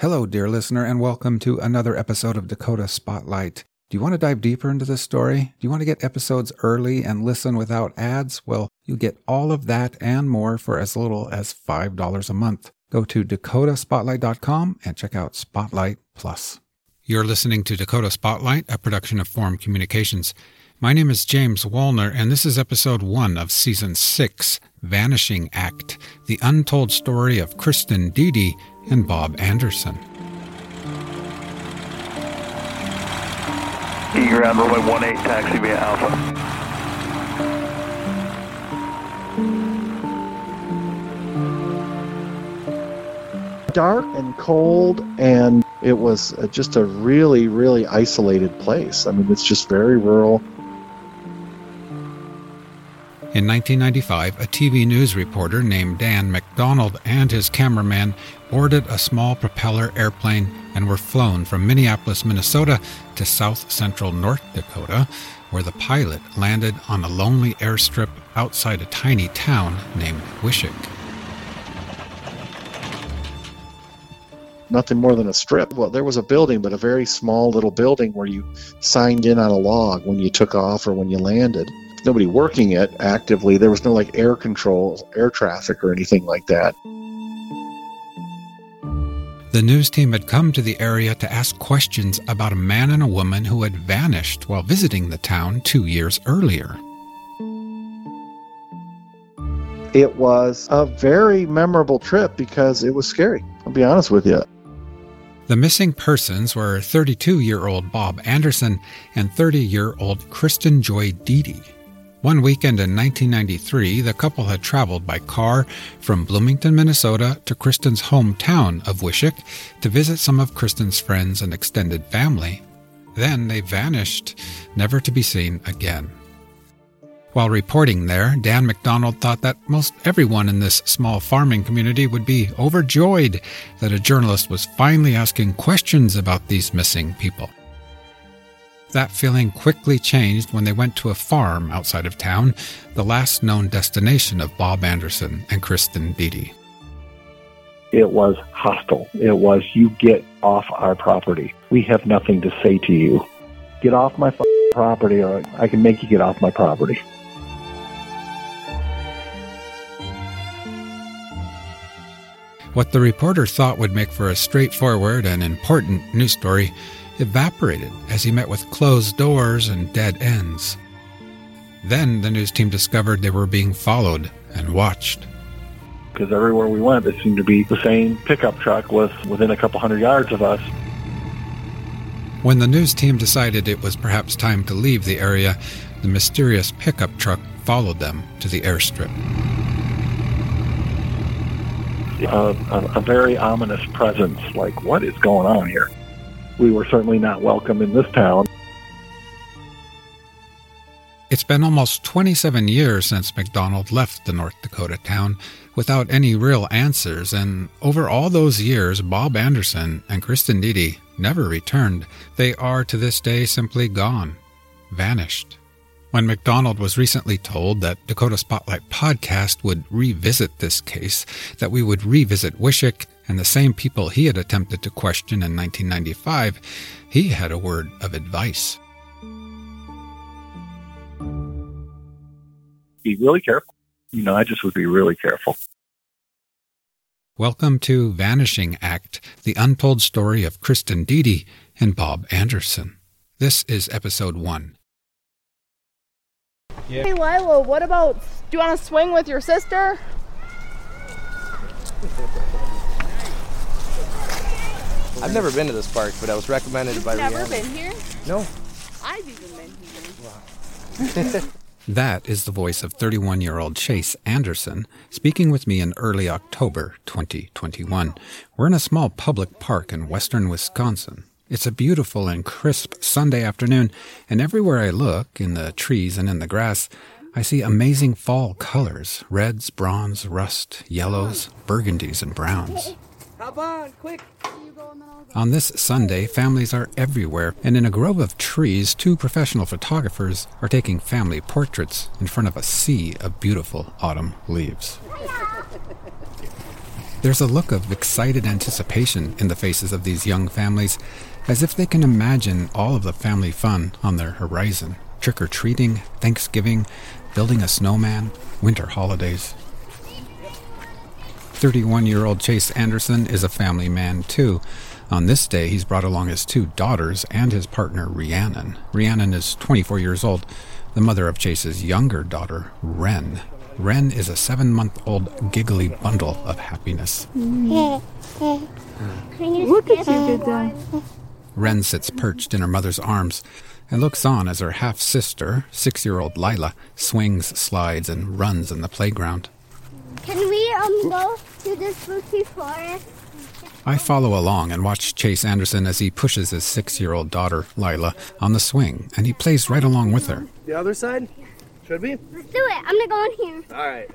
Hello, dear listener, and welcome to another episode of Dakota Spotlight. Do you want to dive deeper into this story? Do you want to get episodes early and listen without ads? Well, you get all of that and more for as little as $5 a month. Go to dakotaspotlight.com and check out Spotlight Plus. You're listening to Dakota Spotlight, a production of Forum Communications. My name is James Wolner, and this is episode one of season six Vanishing Act The Untold Story of Kristin Diede and Bob Anderson. Ground runway 18, taxi via Alpha. dark and cold and it was uh, just a really really isolated place i mean it's just very rural In 1995, a TV news reporter named Dan McDonald and his cameraman boarded a small propeller airplane and were flown from Minneapolis, Minnesota to south central North Dakota, where the pilot landed on a lonely airstrip outside a tiny town named Wishek. nothing more than a strip well there was a building but a very small little building where you signed in on a log when you took off or when you landed nobody working it actively there was no like air control air traffic or anything like that The news team had come to the area to ask questions about a man and a woman who had vanished while visiting the town two years earlier. it was a very memorable trip because it was scary i'll be honest with you The missing persons were 32 year old Bob Anderson and 30 year old Kristin Joy Diede. One weekend in 1993, the couple had traveled by car from Bloomington, Minnesota to Kristin's hometown of Wishek to visit some of Kristin's friends and extended family. Then they vanished, never to be seen again. While reporting there, Dan McDonald thought that most everyone in this small farming community would be overjoyed that a journalist was finally asking questions about these missing people. That feeling quickly changed when they went to a farm outside of town, the last known destination of Bob Anderson and Kristin Diede. It was hostile. It was, you get off our property. We have nothing to say to you. Get off my f- property or I can make you get off my property. What the reporter thought would make for a straightforward and important news story evaporated as he met with closed doors and dead ends. Then the news team discovered they were being followed and watched. Because everywhere we went, it seemed to be the same pickup truck was within a couple hundred yards of us. When the news team decided it was perhaps time to leave the area, the mysterious pickup truck followed them to the airstrip. A, a, a very ominous presence, like, what is going on here? We were certainly not welcome in this town. It's been almost 27 years since McDonald left the North Dakota town without any real answers, and over all those years, Bob Anderson and Kristin Diede never returned. They are to this day simply gone, vanished. When McDonald was recently told that Dakota Spotlight podcast would revisit this case, that we would revisit Wishek and the same people he had attempted to question in 1995, he had a word of advice. Be really careful. You know, I just would be really careful. Welcome to Vanishing Act, the untold story of Kristin Diede and Bob Anderson. This is episode one. Hey Lila, what about do you want to swing with your sister? I've never been to this park, but I was recommended by Never Rihanna. been here? No. I've even been here. That is the voice of 31 year old Chase Anderson speaking with me in early October 2021. We're in a small public park in western Wisconsin. It's a beautiful and crisp Sunday afternoon, and everywhere I look, in the trees and in the grass, I see amazing fall colors reds, bronze, rust, yellows, burgundies, and browns. Hop on, quick. On this Sunday, families are everywhere, and in a grove of trees, two professional photographers are taking family portraits in front of a sea of beautiful autumn leaves. There's a look of excited anticipation in the faces of these young families, as if they can imagine all of the family fun on their horizon trick or treating, Thanksgiving, building a snowman, winter holidays. 31 year old Chase Anderson is a family man, too. On this day, he's brought along his two daughters and his partner, Rhiannon. Rhiannon is 24 years old, the mother of Chase's younger daughter, Wren. Wren is a seven month old giggly bundle of happiness. Look at you, good dad. Wren sits perched in her mother's arms and looks on as her half sister, six year old Lila, swings, slides, and runs in the playground. Can we um go to this spooky forest? I follow along and watch Chase Anderson as he pushes his six year old daughter, Lila, on the swing, and he plays right along with her. The other side? Should we? Let's do it. I'm gonna go in here. All right.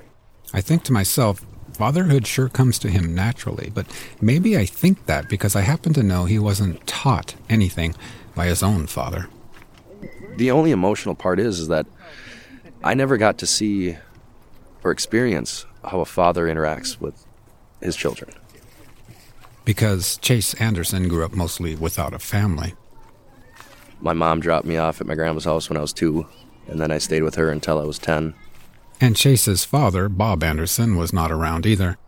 I think to myself, fatherhood sure comes to him naturally, but maybe I think that because I happen to know he wasn't taught anything by his own father. The only emotional part is, is that I never got to see or experience how a father interacts with his children. Because Chase Anderson grew up mostly without a family. My mom dropped me off at my grandma's house when I was two, and then I stayed with her until I was 10. And Chase's father, Bob Anderson, was not around either.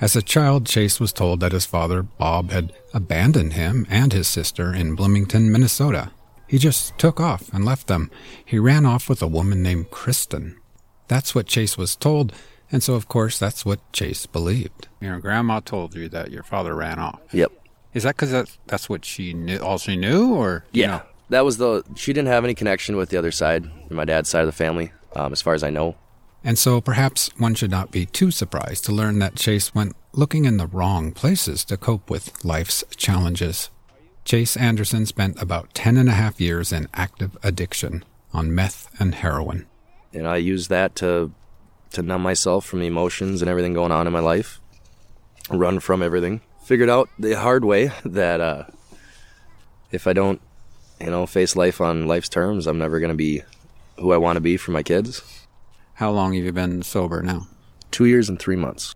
As a child, Chase was told that his father, Bob, had abandoned him and his sister in Bloomington, Minnesota. He just took off and left them. He ran off with a woman named Kristin. That's what Chase was told, and so of course that's what Chase believed. Your grandma told you that your father ran off. Yep. Is that because that's, that's what she knew, all she knew, or Yeah. know? That was the. She didn't have any connection with the other side, my dad's side of the family, um, as far as I know. And so perhaps one should not be too surprised to learn that Chase went looking in the wrong places to cope with life's challenges. Chase Anderson spent about ten and a half years in active addiction on meth and heroin. And I used that to to numb myself from emotions and everything going on in my life, run from everything. Figured out the hard way that uh, if I don't, you know, face life on life's terms, I'm never going to be who I want to be for my kids. How long have you been sober now? Two years and three months.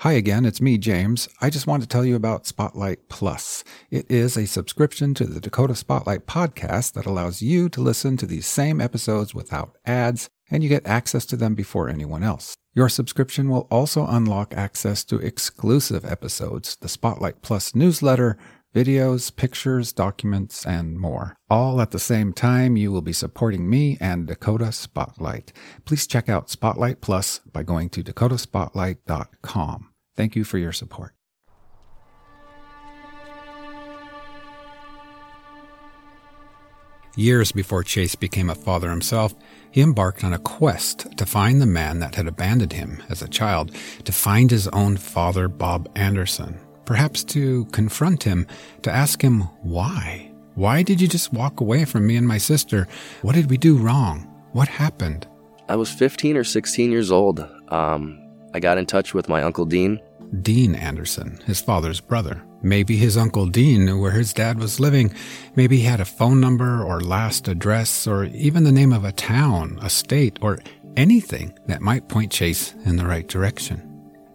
Hi again, it's me, James. I just want to tell you about Spotlight Plus. It is a subscription to the Dakota Spotlight podcast that allows you to listen to these same episodes without ads, and you get access to them before anyone else. Your subscription will also unlock access to exclusive episodes, the Spotlight Plus newsletter, videos, pictures, documents, and more. All at the same time, you will be supporting me and Dakota Spotlight. Please check out Spotlight Plus by going to dakotaspotlight.com. Thank you for your support. Years before Chase became a father himself, he embarked on a quest to find the man that had abandoned him as a child, to find his own father, Bob Anderson. Perhaps to confront him, to ask him why. Why did you just walk away from me and my sister? What did we do wrong? What happened? I was 15 or 16 years old. Um, I got in touch with my uncle Dean. Dean Anderson, his father's brother. Maybe his uncle Dean knew where his dad was living. Maybe he had a phone number or last address or even the name of a town, a state, or anything that might point Chase in the right direction.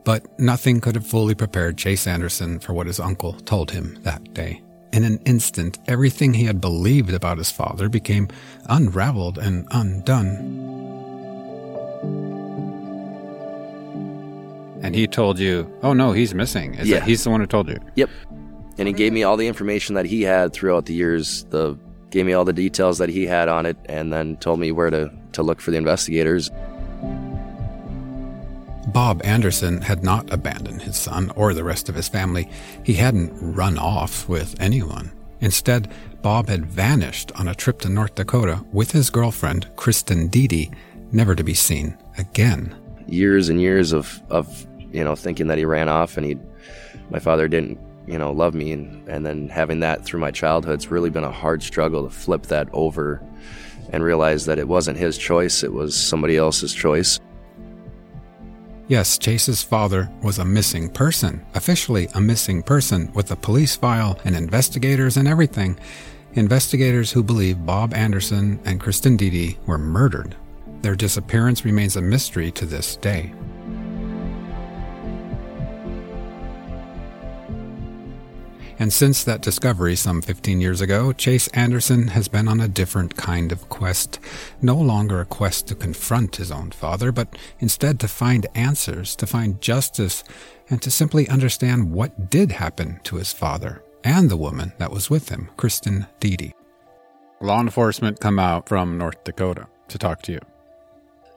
But nothing could have fully prepared Chase Anderson for what his uncle told him that day. In an instant, everything he had believed about his father became unraveled and undone. And he told you, oh no, he's missing. Is Yeah. it, he's the one who told you. Yep. And he gave me all the information that he had throughout the years. The gave me all the details that he had on it, and then told me where to to look for the investigators. Bob Anderson had not abandoned his son or the rest of his family. He hadn't run off with anyone. Instead, Bob had vanished on a trip to North Dakota with his girlfriend, Kristin Diede, never to be seen again. Years and years of of you know, thinking that he ran off and he, my father didn't, you know, love me, and and then having that through my childhood, it's really been a hard struggle to flip that over, and realize that it wasn't his choice; it was somebody else's choice. Yes, Chase's father was a missing person, officially a missing person, with a police file and investigators and everything. Investigators who believe Bob Anderson and Kristin Diede were murdered. Their disappearance remains a mystery to this day. And since that discovery some 15 years ago, Chase Anderson has been on a different kind of quest. No longer a quest to confront his own father, but instead to find answers, to find justice, and to simply understand what did happen to his father and the woman that was with him, Kristin Diede. Law enforcement come out from North Dakota to talk to you.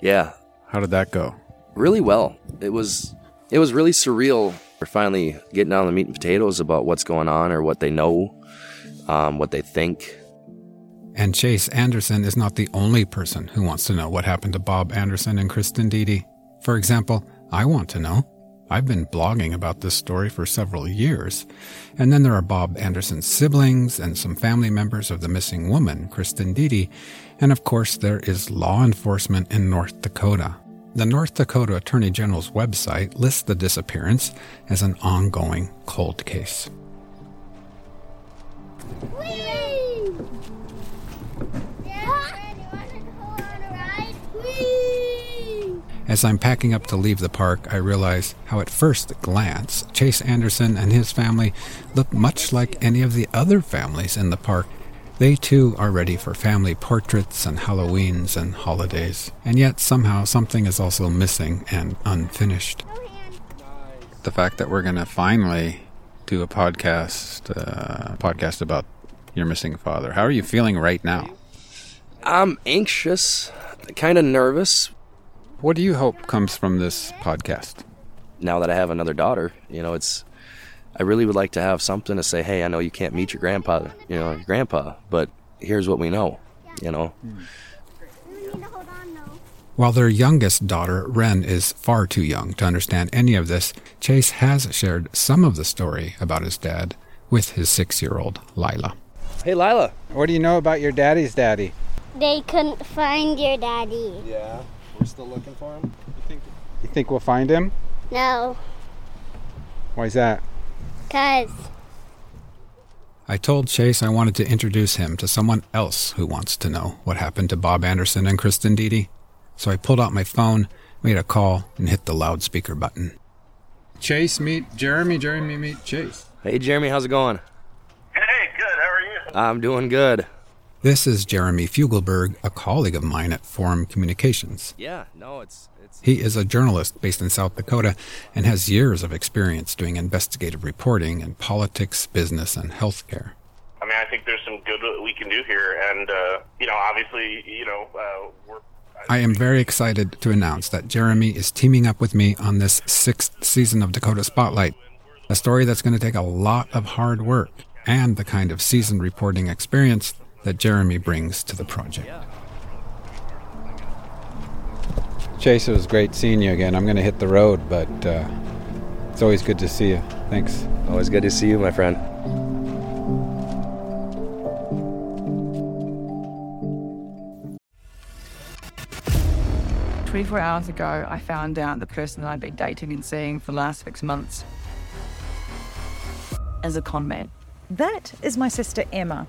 Yeah. How did that go? Really well. It was it was really surreal. We're finally getting down to the meat and potatoes about what's going on or what they know, um, what they think. And Chase Anderson is not the only person who wants to know what happened to Bob Anderson and Kristin Diede. For example, I want to know. I've been blogging about this story for several years. And then there are Bob Anderson's siblings and some family members of the missing woman, Kristin Diede. And of course, there is law enforcement in North Dakota. The North Dakota Attorney General's website lists the disappearance as an ongoing cold case. Dad, you want to go on a ride? Whee! As I'm packing up to leave the park, I realize how at first glance Chase Anderson and his family look much like any of the other families in the park. They too are ready for family portraits and Halloweens and holidays. And yet somehow something is also missing and unfinished. The fact that we're going to finally do a podcast uh, podcast about your missing father. How are you feeling right now? I'm anxious, kind of nervous. What do you hope comes from this podcast? Now that I have another daughter, you know, it's I really would like to have something to say, "Hey, I know you can't meet your grandpa, you know, your grandpa, but here's what we know." You know. While their youngest daughter, Wren, is far too young to understand any of this, Chase has shared some of the story about his dad with his six year old Lila. Hey, Lila. What do you know about your daddy's daddy? They couldn't find your daddy. Yeah, we're still looking for him. You think we'll find him? No, Why's that? cause I told Chase I wanted to introduce him to someone else who wants to know what happened to Bob Anderson and Kristin Diede. So I pulled out my phone, made a call, and hit the loudspeaker button. Chase, meet Jeremy. Jeremy, meet Chase. Hey, Jeremy, how's it going? Hey, good. How are you? I'm doing good. This is Jeremy Fugleberg, a colleague of mine at Forum Communications. Yeah, no, it's it's He is a journalist based in South Dakota and has years of experience doing investigative reporting in politics, business, and healthcare. I mean, I think there's some good that we can do here, and uh, you know, obviously, you know, uh, we're I am very excited to announce that Jeremy is teaming up with me on this sixth season of Dakota Spotlight, a story that's going to take a lot of hard work and the kind of seasoned reporting experience that Jeremy brings to the project. Chase, it was great seeing you again. I'm going to hit the road, but uh, it's always good to see you. Thanks. always good to see you, my friend. 24 hours ago, I found out the person that I'd been dating and seeing for the last six months as a con man. That is my sister Emma.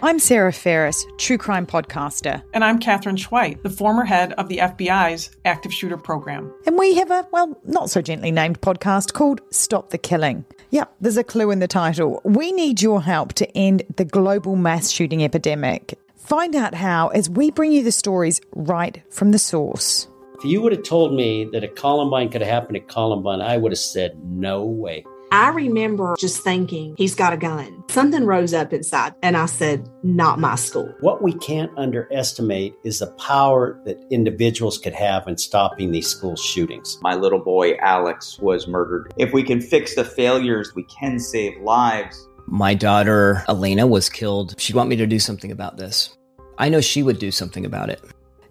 I'm Sarah Ferris, true crime podcaster. And I'm Katherine Schweit, the former head of the FBI's active shooter program. And we have a, well, not so gently named podcast called Stop the Killing. Yep, there's a clue in the title. We need your help to end the global mass shooting epidemic. Find out how as we bring you the stories right from the source. If you would have told me that a Columbine could have happened at Columbine, I would have said, no way. I remember just thinking, he's got a gun. Something rose up inside, and I said, not my school. What we can't underestimate is the power that individuals could have in stopping these school shootings. My little boy, Alex, was murdered. If we can fix the failures, we can save lives. My daughter, Elena, was killed. She'd want me to do something about this. I know she would do something about it.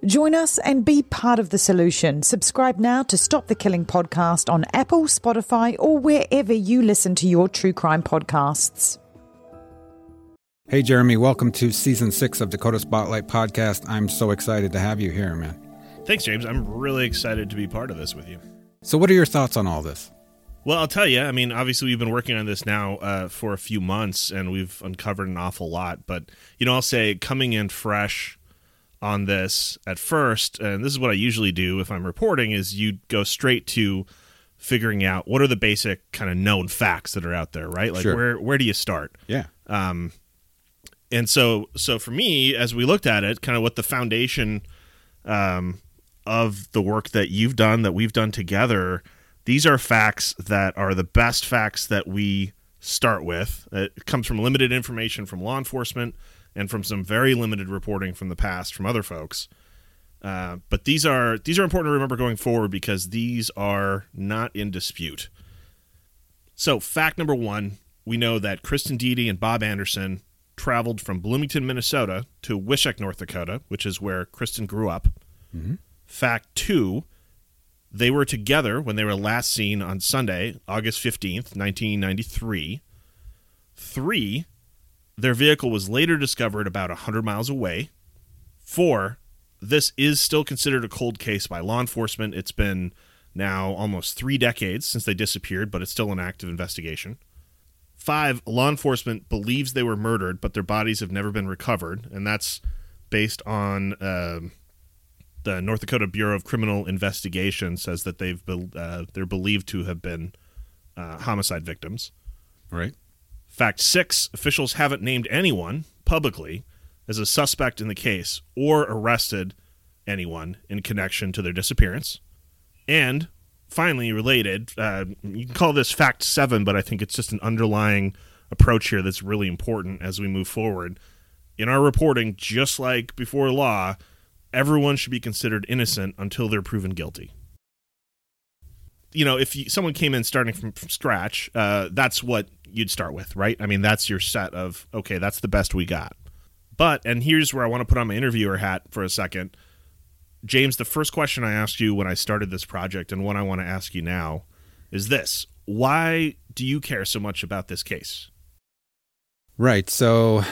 Join us and be part of the solution. Subscribe now to Stop the Killing podcast on Apple, Spotify, or wherever you listen to your true crime podcasts. Hey, Jeremy, welcome to season six of Dakota Spotlight Podcast. I'm so excited to have you here, man. Thanks, James. I'm really excited to be part of this with you. So, what are your thoughts on all this? Well, I'll tell you. I mean, obviously, we've been working on this now uh, for a few months, and we've uncovered an awful lot. But you know, I'll say coming in fresh on this at first, and this is what I usually do if I'm reporting, is you go straight to figuring out what are the basic kind of known facts that are out there, right? Like Sure. where where do you start? Yeah. Um, and so so for me, as we looked at it, kind of what the foundation um, of the work that you've done, that we've done together, these are facts that are the best facts that we start with. It comes from limited information from law enforcement and from some very limited reporting from the past from other folks. Uh, but these are these are important to remember going forward because these are not in dispute. So, fact number one: we know that Kristin Diede and Bob Anderson traveled from Bloomington, Minnesota, to Wishek, North Dakota, which is where Kristin grew up. Mhm. Fact two: they were together when they were last seen on Sunday, August fifteenth, nineteen ninety three. Their vehicle was later discovered about 100 miles away. Four, this is still considered a cold case by law enforcement. It's been now almost three decades since they disappeared, but it's still an active investigation. Five, law enforcement believes they were murdered, but their bodies have never been recovered, and that's based on um the North Dakota Bureau of Criminal Investigation says that they've bel uh, they're believed to have been uh, homicide victims. Right. Fact six officials haven't named anyone publicly as a suspect in the case or arrested anyone in connection to their disappearance. And finally, related, uh, you can call this fact seven, but I think it's just an underlying approach here that's really important as we move forward. In our reporting, just like before law, everyone should be considered innocent until they're proven guilty you know, if you, someone came in starting from, from scratch, uh, that's what you'd start with, right? I mean, that's your set of, okay, that's the best we got. But, and here's where I want to put on my interviewer hat for a second. James, the first question I asked you when I started this project, and one I want to ask you now, is this Why do you care so much about this case? Right. So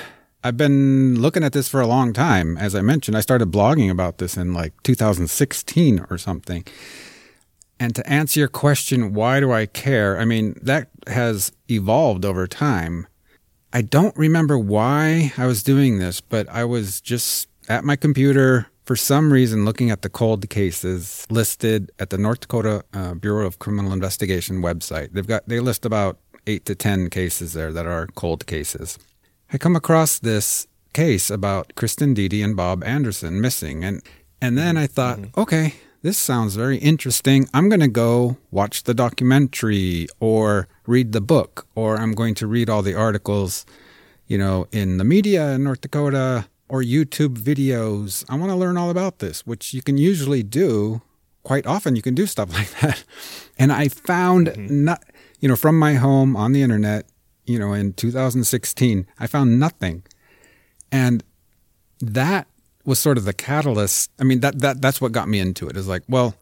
I've been looking at this for a long time. As I mentioned, I started blogging about this in like 2016 or something. And to answer your question, why do I care? I mean, that has evolved over time. I don't remember why I was doing this, but I was just at my computer for some reason looking at the cold cases listed at the North Dakota uh, Bureau of Criminal Investigation website. They've got they list about 8 to 10 cases there that are cold cases. I come across this case about Kristin Diede and Bob Anderson missing and and then I thought, okay, this sounds very interesting. I'm going to go watch the documentary or read the book, or I'm going to read all the articles, you know, in the media in North Dakota or YouTube videos. I want to learn all about this, which you can usually do quite often. You can do stuff like that. And I found mm-hmm. not, you know, from my home on the internet, you know, in 2016, I found nothing. And that was sort of the catalyst. I mean, that that that's what got me into it. Is like, well,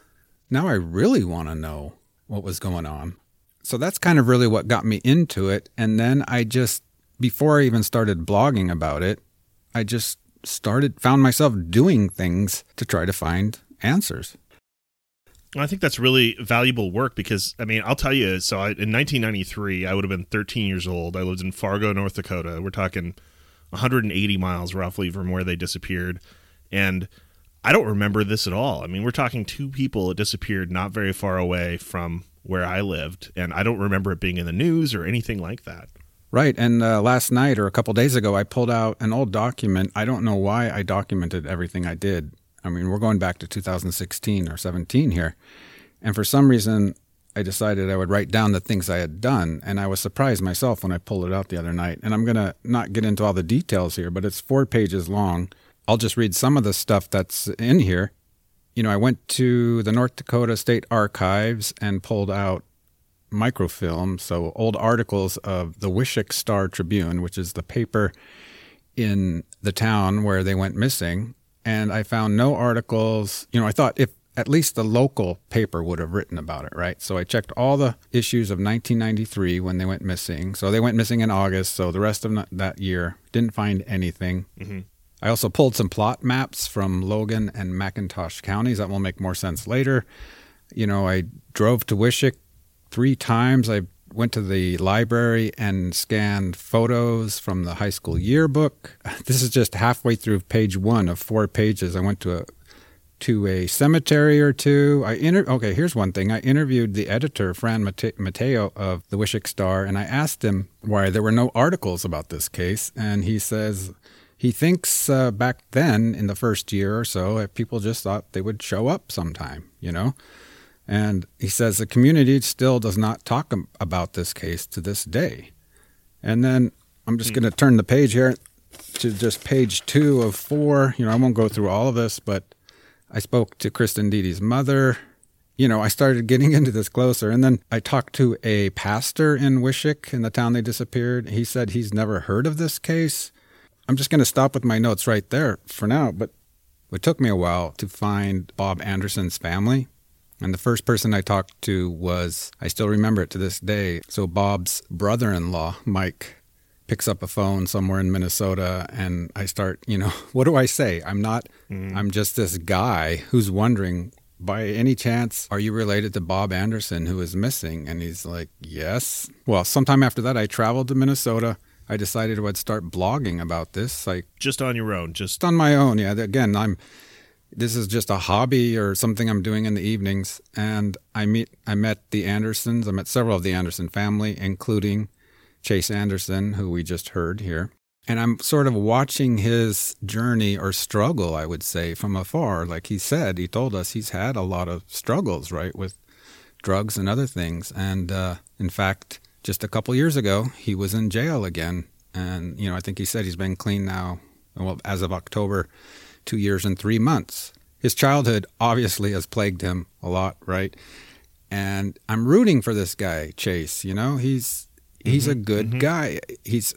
now I really want to know what was going on. So that's kind of really what got me into it. And then I just before I even started blogging about it, I just started found myself doing things to try to find answers. I think that's really valuable work because I mean I'll tell you. So I, in 1993, I would have been 13 years old. I lived in Fargo, North Dakota. We're talking 180 miles roughly from where they disappeared. And I don't remember this at all. I mean, we're talking two people that disappeared not very far away from where I lived, and I don't remember it being in the news or anything like that. Right. And uh, last night or a couple days ago, I pulled out an old document. I don't know why I documented everything I did. I mean, we're going back to 2016 or 17 here. And for some reason, I decided I would write down the things I had done. And I was surprised myself when I pulled it out the other night. And I'm going to not get into all the details here, but it's four pages long. I'll just read some of the stuff that's in here. You know, I went to the North Dakota State Archives and pulled out microfilm, so old articles of the Wishek Star Tribune, which is the paper in the town where they went missing. And I found no articles. You know, I thought if at least the local paper would have written about it, right? So I checked all the issues of 1993 when they went missing. So they went missing in August. So the rest of that year didn't find anything. Mm-hmm. I also pulled some plot maps from Logan and McIntosh counties. That will make more sense later. You know, I drove to Wishek three times. I went to the library and scanned photos from the high school yearbook. This is just halfway through page one of four pages. I went to a to a cemetery or two. I inter- okay, here's one thing. I interviewed the editor, Fran Mate- Mateo of the Wishek Star, and I asked him why there were no articles about this case. And he says he thinks uh, back then, in the first year or so, people just thought they would show up sometime, you know? And he says the community still does not talk about this case to this day. And then I'm just going to turn the page here to just page two of four. You know, I won't go through all of this, but I spoke to Kristin Diede's mother. You know, I started getting into this closer. And then I talked to a pastor in Wishek in the town they disappeared. He said he's never heard of this case. I'm just going to stop with my notes right there for now. But it took me a while to find Bob Anderson's family. And the first person I talked to was, I still remember it to this day. So Bob's brother in law, Mike, picks up a phone somewhere in Minnesota and I start, you know, what do I say? I'm not, mm. I'm just this guy who's wondering, by any chance, are you related to Bob Anderson who is missing? And he's like, yes. Well, sometime after that, I traveled to Minnesota. I decided I would start blogging about this. Like just on your own, just on my own. Yeah. Again, I'm this is just a hobby or something I'm doing in the evenings. And I meet I met the Andersons. I met several of the Anderson family, including Chase Anderson, who we just heard here. And I'm sort of watching his journey or struggle, I would say, from afar. Like he said, he told us he's had a lot of struggles, right, with drugs and other things. And uh, in fact, just a couple years ago, he was in jail again. And, you know, I think he said he's been clean now, well, as of October two years and three months. His childhood obviously has plagued him a lot, right? And I'm rooting for this guy, Chase. You know, he's he's mm-hmm, a good mm-hmm. guy. He's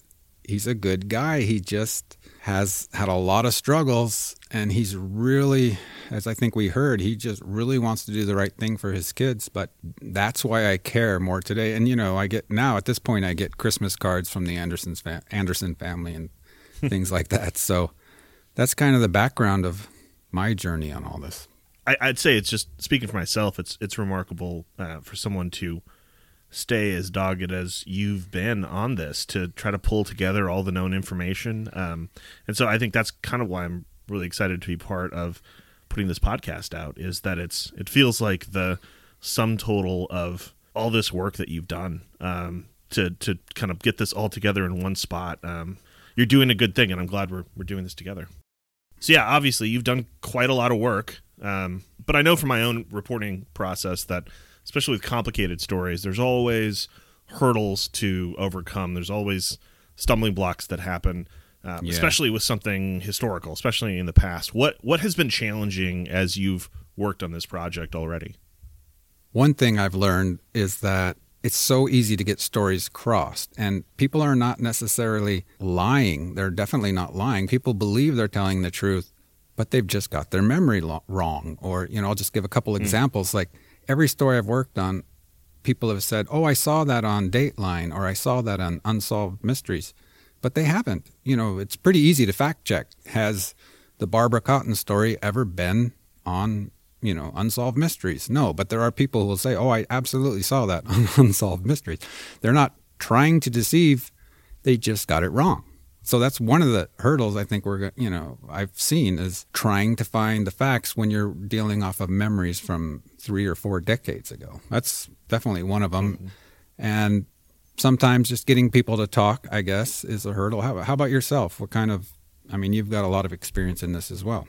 he's a good guy. He just has had a lot of struggles and he's really as I think we heard, he just really wants to do the right thing for his kids, but that's why I care more today. And you know, I get now at this point I get Christmas cards from the Anderson's fa- Anderson family and things like that. So that's kind of the background of my journey on all this. I, would say it's just speaking for myself. It's it's remarkable uh, for someone to stay as dogged as you've been on this to try to pull together all the known information. Um, and so I think that's kind of why I'm really excited to be part of putting this podcast out. Is that it's it feels like the sum total of all this work that you've done um, to to kind of get this all together in one spot. Um, you're doing a good thing, and I'm glad we're we're doing this together. So yeah, obviously you've done quite a lot of work, um, but I know from my own reporting process that, especially with complicated stories, there's always hurdles to overcome. There's always stumbling blocks that happen, um, yeah. especially with something historical, especially in the past. What what has been challenging as you've worked on this project already? One thing I've learned is that it's so easy to get stories crossed. And people are not necessarily lying. They're definitely not lying. People believe they're telling the truth, but they've just got their memory lo- wrong. Or, you know, I'll just give a couple mm. examples. Like every story I've worked on, people have said, oh, I saw that on Dateline or I saw that on Unsolved Mysteries. But they haven't. You know, it's pretty easy to fact check. Has the Barbara Cotton story ever been on you know, unsolved mysteries. No, but there are people who will say, "Oh, I absolutely saw that on unsolved mysteries." They're not trying to deceive; they just got it wrong. So that's one of the hurdles I think we're, you know, I've seen is trying to find the facts when you're dealing off of memories from three or four decades ago. That's definitely one of them. And sometimes just getting people to talk, I guess, is a hurdle. How, how about yourself? What kind of, I mean, you've got a lot of experience in this as well.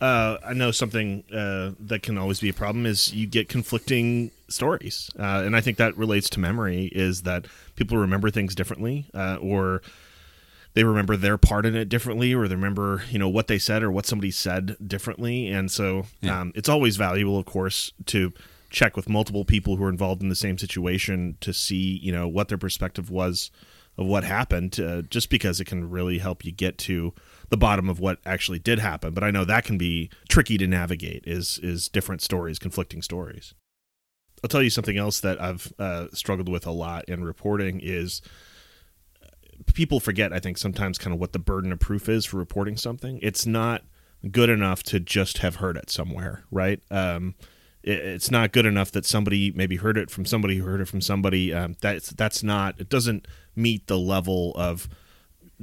Uh, I know something uh, that can always be a problem is you get conflicting stories, uh, and I think that relates to memory. Is that people remember things differently, uh, or they remember their part in it differently, or they remember you know what they said or what somebody said differently, and so Yeah. um, it's always valuable, of course, to check with multiple people who are involved in the same situation to see you know what their perspective was of what happened, uh, just because it can really help you get to the bottom of what actually did happen. But I know that can be tricky to navigate. Is is different stories, conflicting stories. I'll tell you something else that I've uh, struggled with a lot in reporting is people forget. I think sometimes kind of what the burden of proof is for reporting something. It's not good enough to just have heard it somewhere, right? Um, it, it's not good enough that somebody maybe heard it from somebody who heard it from somebody. Um, that's that's not. It doesn't meet the level of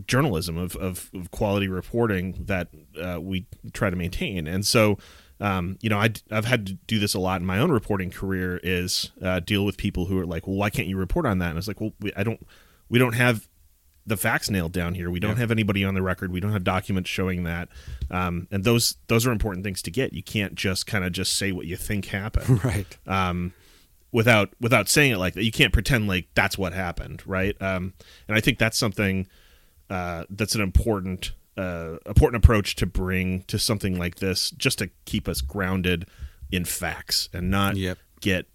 journalism of, of, of quality reporting that uh, we try to maintain and so um, you know I, have had to do this a lot in my own reporting career is uh, deal with people who are like well why can't you report on that and it's like well we, i don't we don't have the facts nailed down here we don't Yeah. have anybody on the record we don't have documents showing that um, and those those are important things to get you can't just kind of just say what you think happened Right. um, without without saying it like that. You can't pretend like that's what happened, right? Um, and I think that's something uh, that's an important uh, important approach to bring to something like this, just to keep us grounded in facts and not get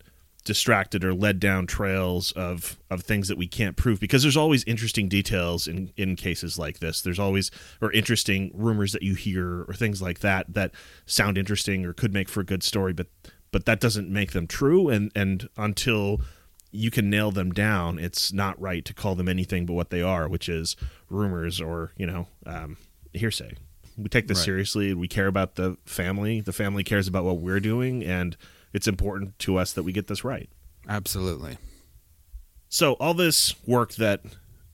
distracted or led down trails of of things that we can't prove because there's always interesting details in in cases like this. There's always or interesting rumors that you hear or things like that that sound interesting or could make for a good story but but that doesn't make them true. And and until you can nail them down it's not right to call them anything but what they are which is rumors or you know um, hearsay. We take this Right. seriously. We care about the family. The family cares about what we're doing. And it's important to us that we get this right Absolutely. so all this work that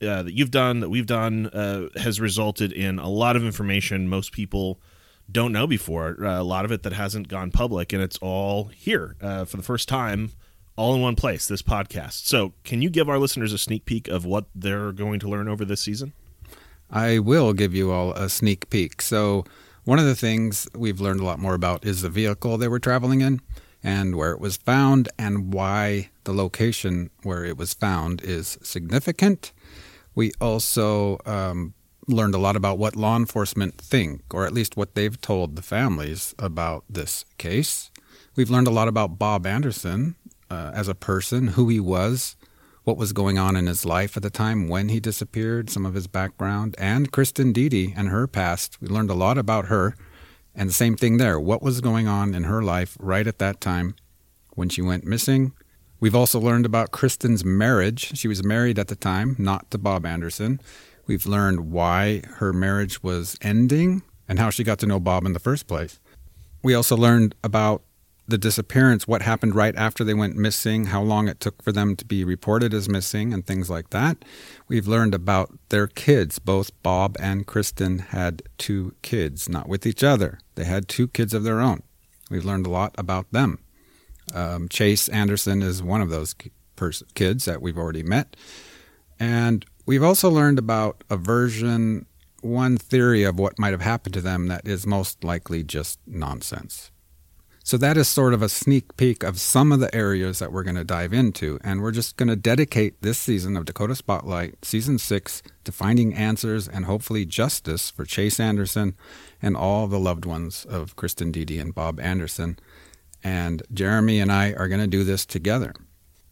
uh, that you've done, that we've done, uh, has resulted in a lot of information most people don't know before. Uh, a lot of it that hasn't gone public, and it's all here uh, for the first time, all in one place. This podcast. So, can you give our listeners a sneak peek of what they're going to learn over this season? I will give you all a sneak peek. So, one of the things we've learned a lot more about is the vehicle they were traveling in and where it was found and why the location where it was found is significant. We also um, learned a lot about what law enforcement think, or at least what they've told the families about this case. We've learned a lot about Bob Anderson uh, as a person, who he was, what was going on in his life at the time when he disappeared, some of his background, and Kristin Diede and her past. We learned a lot about her. And the same thing there. What was going on in her life right at that time when she went missing? We've also learned about Kristin's marriage. She was married at the time, not to Bob Anderson. We've learned why her marriage was ending and how she got to know Bob in the first place. We also learned about the disappearance, what happened right after they went missing, how long it took for them to be reported as missing, and things like that. We've learned about their kids. Both Bob and Kristin had two kids, not with each other. They had two kids of their own. We've learned a lot about them. Um, Chase Anderson is one of those pers- kids that we've already met. And we've also learned about a version, one theory of what might have happened to them that is most likely just nonsense. So that is sort of a sneak peek of some of the areas that we're going to dive into. And we're just going to dedicate this season of Dakota Spotlight, season six, to finding answers and hopefully justice for Chase Anderson and all the loved ones of Kristin Diede and Bob Anderson. And Jeremy and I are going to do this together.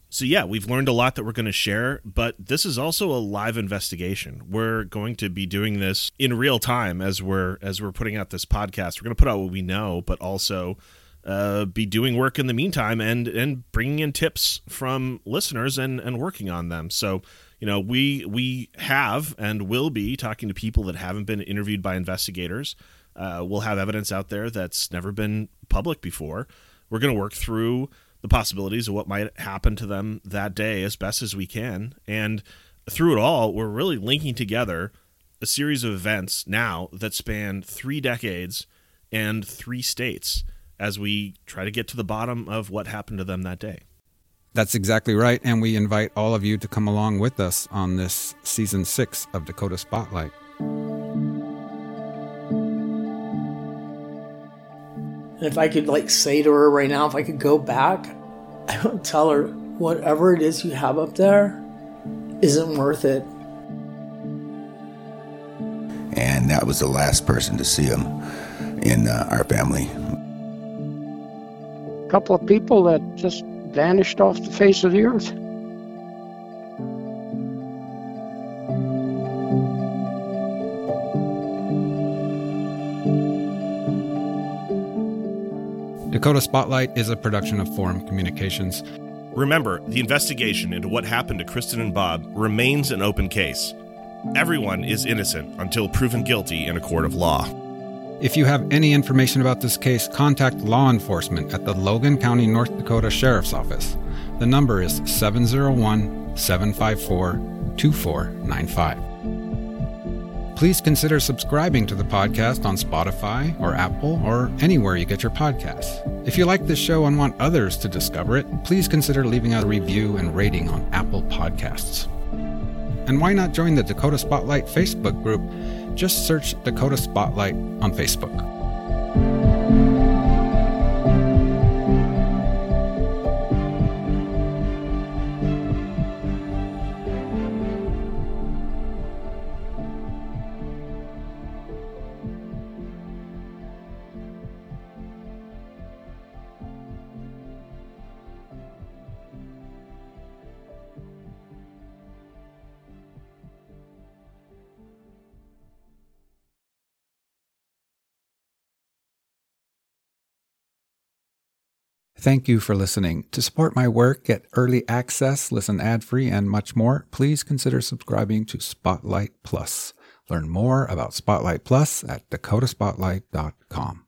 So yeah, we've learned a lot that we're going to share, but this is also a live investigation. We're going to be doing this in real time as we're as we're putting out this podcast. We're going to put out what we know, but also uh, be doing work in the meantime and and bringing in tips from listeners and and working on them. So you know we we have and will be talking to people that haven't been interviewed by investigators. Uh, we'll have evidence out there that's never been public before. We're going to work through the possibilities of what might happen to them that day as best as we can. And through it all, we're really linking together a series of events now that span three decades and three states as we try to get to the bottom of what happened to them that day. That's exactly right, and we invite all of you to come along with us on this season six of Dakota Spotlight. And if I could like say to her right now, if I could go back, I would tell her whatever it is you have up there isn't worth it. And that was the last person to see him in uh, our family. A couple of people that just vanished off the face of the earth. Dakota Spotlight is a production of Forum Communications. Remember, the investigation into what happened to Kristin and Bob remains an open case. Everyone is innocent until proven guilty in a court of law. If you have any information about this case, contact law enforcement at the Logan County, North Dakota Sheriff's Office. The number is 701 754 2495. Please consider subscribing to the podcast on Spotify or Apple or anywhere you get your podcasts. If you like this show and want others to discover it, please consider leaving a review and rating on Apple Podcasts. And why not join the Dakota Spotlight Facebook group? Just search Dakota Spotlight on Facebook. Thank you for listening. To support my work, get early access, listen ad free, and much more, please consider subscribing to Spotlight Plus. Learn more about Spotlight Plus at dakotaspotlight.com.